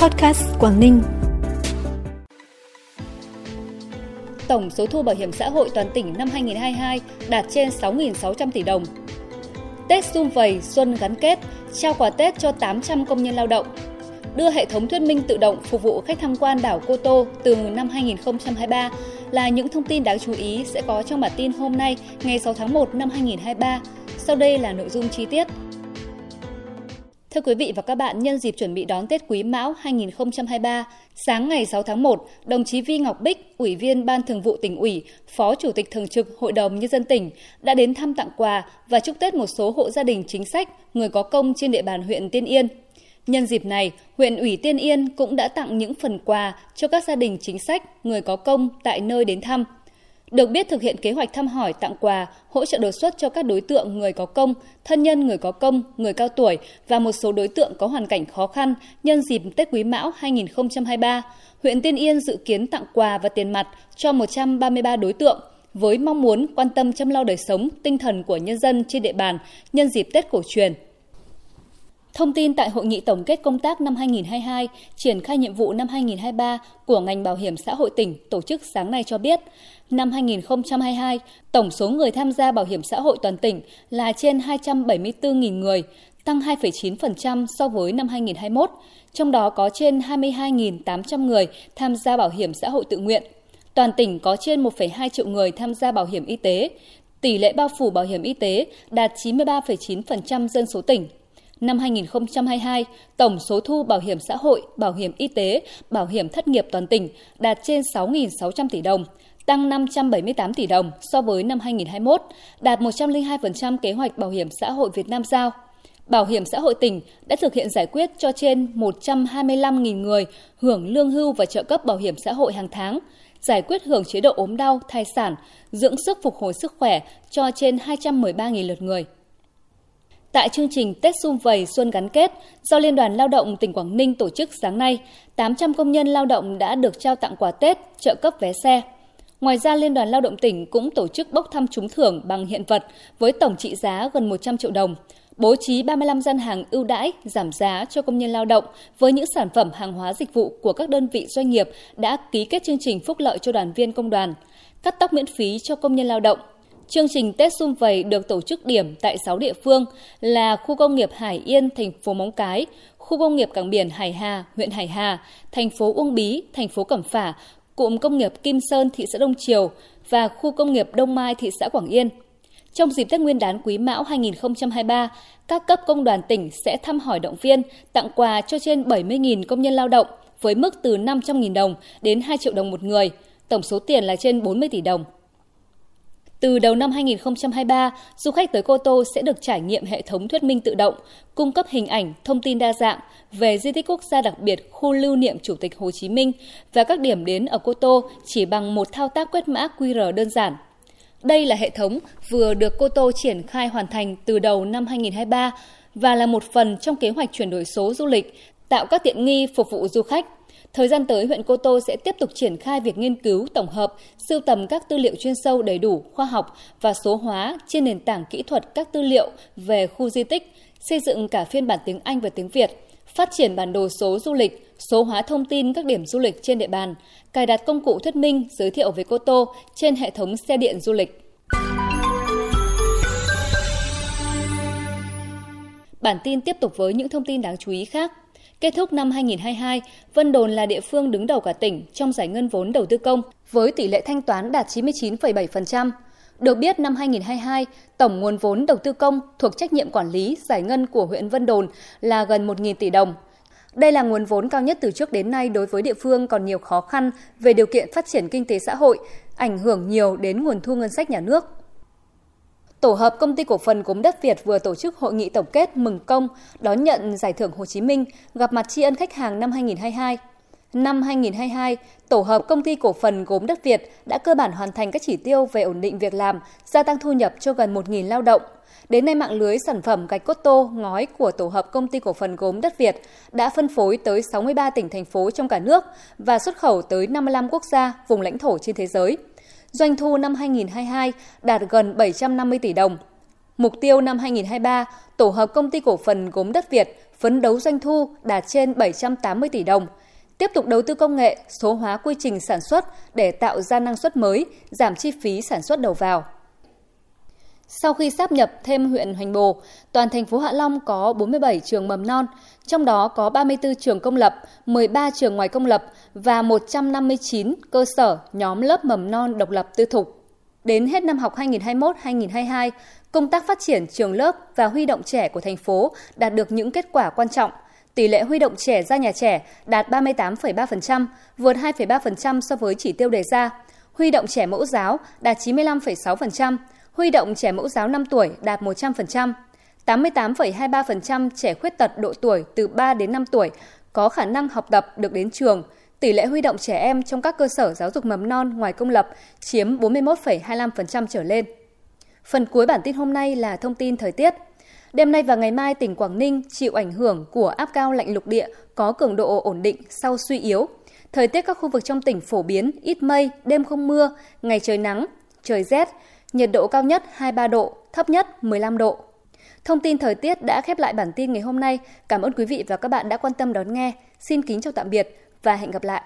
Podcast Quảng Ninh. Tổng số thu bảo hiểm xã hội toàn tỉnh năm 2022 đạt trên 6.600 tỷ đồng. Tết xung vầy xuân gắn kết, trao quà Tết cho 800 công nhân lao động. Đưa hệ thống thuyết minh tự động phục vụ khách tham quan đảo Cô Tô từ năm 2023 là những thông tin đáng chú ý sẽ có trong bản tin hôm nay, ngày 6 tháng 1 năm 2023. Sau đây là nội dung chi tiết. Thưa quý vị và các bạn, nhân dịp chuẩn bị đón Tết Quý Mão 2023, sáng ngày 6 tháng 1, đồng chí Vi Ngọc Bích, Ủy viên Ban Thường vụ tỉnh ủy, Phó Chủ tịch Thường trực Hội đồng Nhân dân tỉnh đã đến thăm tặng quà và chúc Tết một số hộ gia đình chính sách, người có công trên địa bàn huyện Tiên Yên. Nhân dịp này, huyện ủy Tiên Yên cũng đã tặng những phần quà cho các gia đình chính sách, người có công tại nơi đến thăm – được biết thực hiện kế hoạch thăm hỏi tặng quà, hỗ trợ đột xuất cho các đối tượng người có công, thân nhân người có công, người cao tuổi và một số đối tượng có hoàn cảnh khó khăn nhân dịp Tết Quý Mão 2023. Huyện Tiên Yên dự kiến tặng quà và tiền mặt cho 133 đối tượng với mong muốn quan tâm chăm lo đời sống, tinh thần của nhân dân trên địa bàn nhân dịp Tết cổ truyền. Thông tin tại Hội nghị tổng kết công tác năm 2022, triển khai nhiệm vụ năm 2023 của ngành bảo hiểm xã hội tỉnh tổ chức sáng nay cho biết, năm 2022, tổng số người tham gia bảo hiểm xã hội toàn tỉnh là trên 274.000 người, tăng 2,9% so với năm 2021, trong đó có trên 22.800 người tham gia bảo hiểm xã hội tự nguyện. Toàn tỉnh có trên 1,2 triệu người tham gia bảo hiểm y tế, tỷ lệ bao phủ bảo hiểm y tế đạt 93,9% dân số tỉnh. Năm 2022, tổng số thu bảo hiểm xã hội, bảo hiểm y tế, bảo hiểm thất nghiệp toàn tỉnh đạt trên 6.600 tỷ đồng, tăng 578 tỷ đồng so với năm 2021, đạt 102% kế hoạch bảo hiểm xã hội Việt Nam giao. Bảo hiểm xã hội tỉnh đã thực hiện giải quyết cho trên 125.000 người hưởng lương hưu và trợ cấp bảo hiểm xã hội hàng tháng, giải quyết hưởng chế độ ốm đau, thai sản, dưỡng sức phục hồi sức khỏe cho trên 213.000 lượt người. Tại chương trình Tết Xung Vầy Xuân Gắn Kết do Liên đoàn Lao động tỉnh Quảng Ninh tổ chức sáng nay, 800 công nhân lao động đã được trao tặng quà Tết, trợ cấp vé xe. Ngoài ra, Liên đoàn Lao động tỉnh cũng tổ chức bốc thăm trúng thưởng bằng hiện vật với tổng trị giá gần 100 triệu đồng, bố trí 35 gian hàng ưu đãi, giảm giá cho công nhân lao động với những sản phẩm hàng hóa dịch vụ của các đơn vị doanh nghiệp đã ký kết chương trình phúc lợi cho đoàn viên công đoàn, cắt tóc miễn phí cho công nhân lao động, Chương trình Tết Xung Vầy được tổ chức điểm tại 6 địa phương là khu công nghiệp Hải Yên, thành phố Móng Cái, khu công nghiệp cảng biển Hải Hà, huyện Hải Hà, thành phố Uông Bí, thành phố Cẩm Phả, cụm công nghiệp Kim Sơn, thị xã Đông Triều và khu công nghiệp Đông Mai, thị xã Quảng Yên. Trong dịp Tết Nguyên đán Quý Mão 2023, các cấp công đoàn tỉnh sẽ thăm hỏi động viên, tặng quà cho trên 70.000 công nhân lao động với mức từ 500.000 đồng đến 2 triệu đồng một người, tổng số tiền là trên 40 tỷ đồng. Từ đầu năm 2023, du khách tới Cô Tô sẽ được trải nghiệm hệ thống thuyết minh tự động, cung cấp hình ảnh, thông tin đa dạng về di tích quốc gia đặc biệt khu lưu niệm Chủ tịch Hồ Chí Minh và các điểm đến ở Cô Tô chỉ bằng một thao tác quét mã QR đơn giản. Đây là hệ thống vừa được Cô Tô triển khai hoàn thành từ đầu năm 2023 và là một phần trong kế hoạch chuyển đổi số du lịch, tạo các tiện nghi phục vụ du khách Thời gian tới, huyện Cô Tô sẽ tiếp tục triển khai việc nghiên cứu, tổng hợp, sưu tầm các tư liệu chuyên sâu đầy đủ, khoa học và số hóa trên nền tảng kỹ thuật các tư liệu về khu di tích, xây dựng cả phiên bản tiếng Anh và tiếng Việt, phát triển bản đồ số du lịch, số hóa thông tin các điểm du lịch trên địa bàn, cài đặt công cụ thuyết minh giới thiệu về Cô Tô trên hệ thống xe điện du lịch. Bản tin tiếp tục với những thông tin đáng chú ý khác. Kết thúc năm 2022, Vân Đồn là địa phương đứng đầu cả tỉnh trong giải ngân vốn đầu tư công với tỷ lệ thanh toán đạt 99,7%. Được biết, năm 2022, tổng nguồn vốn đầu tư công thuộc trách nhiệm quản lý giải ngân của huyện Vân Đồn là gần 1.000 tỷ đồng. Đây là nguồn vốn cao nhất từ trước đến nay đối với địa phương còn nhiều khó khăn về điều kiện phát triển kinh tế xã hội, ảnh hưởng nhiều đến nguồn thu ngân sách nhà nước. Tổ hợp Công ty Cổ phần Gốm Đất Việt vừa tổ chức hội nghị tổng kết mừng công đón nhận giải thưởng Hồ Chí Minh gặp mặt tri ân khách hàng năm 2022. Năm 2022, tổ hợp Công ty Cổ phần Gốm Đất Việt đã cơ bản hoàn thành các chỉ tiêu về ổn định việc làm, gia tăng thu nhập cho gần 1.000 lao động. Đến nay, mạng lưới sản phẩm gạch cốt tô, ngói của tổ hợp Công ty Cổ phần Gốm Đất Việt đã phân phối tới 63 tỉnh, thành phố trong cả nước và xuất khẩu tới 55 quốc gia, vùng lãnh thổ trên thế giới – Doanh thu năm 2022 đạt gần 750 tỷ đồng. Mục tiêu năm 2023, tổ hợp công ty cổ phần gốm đất Việt phấn đấu doanh thu đạt trên 780 tỷ đồng, tiếp tục đầu tư công nghệ, số hóa quy trình sản xuất để tạo ra năng suất mới, giảm chi phí sản xuất đầu vào. Sau khi sáp nhập thêm huyện Hoành Bồ, toàn thành phố Hạ Long có 47 trường mầm non, trong đó có 34 trường công lập, 13 trường ngoài công lập và 159 cơ sở nhóm lớp mầm non độc lập tư thục. Đến hết năm học 2021-2022, công tác phát triển trường lớp và huy động trẻ của thành phố đạt được những kết quả quan trọng. Tỷ lệ huy động trẻ ra nhà trẻ đạt 38,3%, vượt 2,3% so với chỉ tiêu đề ra. Huy động trẻ mẫu giáo đạt 95,6%, huy động trẻ mẫu giáo 5 tuổi đạt 100%, 88,23% trẻ khuyết tật độ tuổi từ 3 đến 5 tuổi có khả năng học tập được đến trường. Tỷ lệ huy động trẻ em trong các cơ sở giáo dục mầm non ngoài công lập chiếm 41,25% trở lên. Phần cuối bản tin hôm nay là thông tin thời tiết. Đêm nay và ngày mai tỉnh Quảng Ninh chịu ảnh hưởng của áp cao lạnh lục địa có cường độ ổn định sau suy yếu. Thời tiết các khu vực trong tỉnh phổ biến, ít mây, đêm không mưa, ngày trời nắng, trời rét, nhiệt độ cao nhất 23 độ, thấp nhất 15 độ. Thông tin thời tiết đã khép lại bản tin ngày hôm nay. Cảm ơn quý vị và các bạn đã quan tâm đón nghe. Xin kính chào tạm biệt và hẹn gặp lại.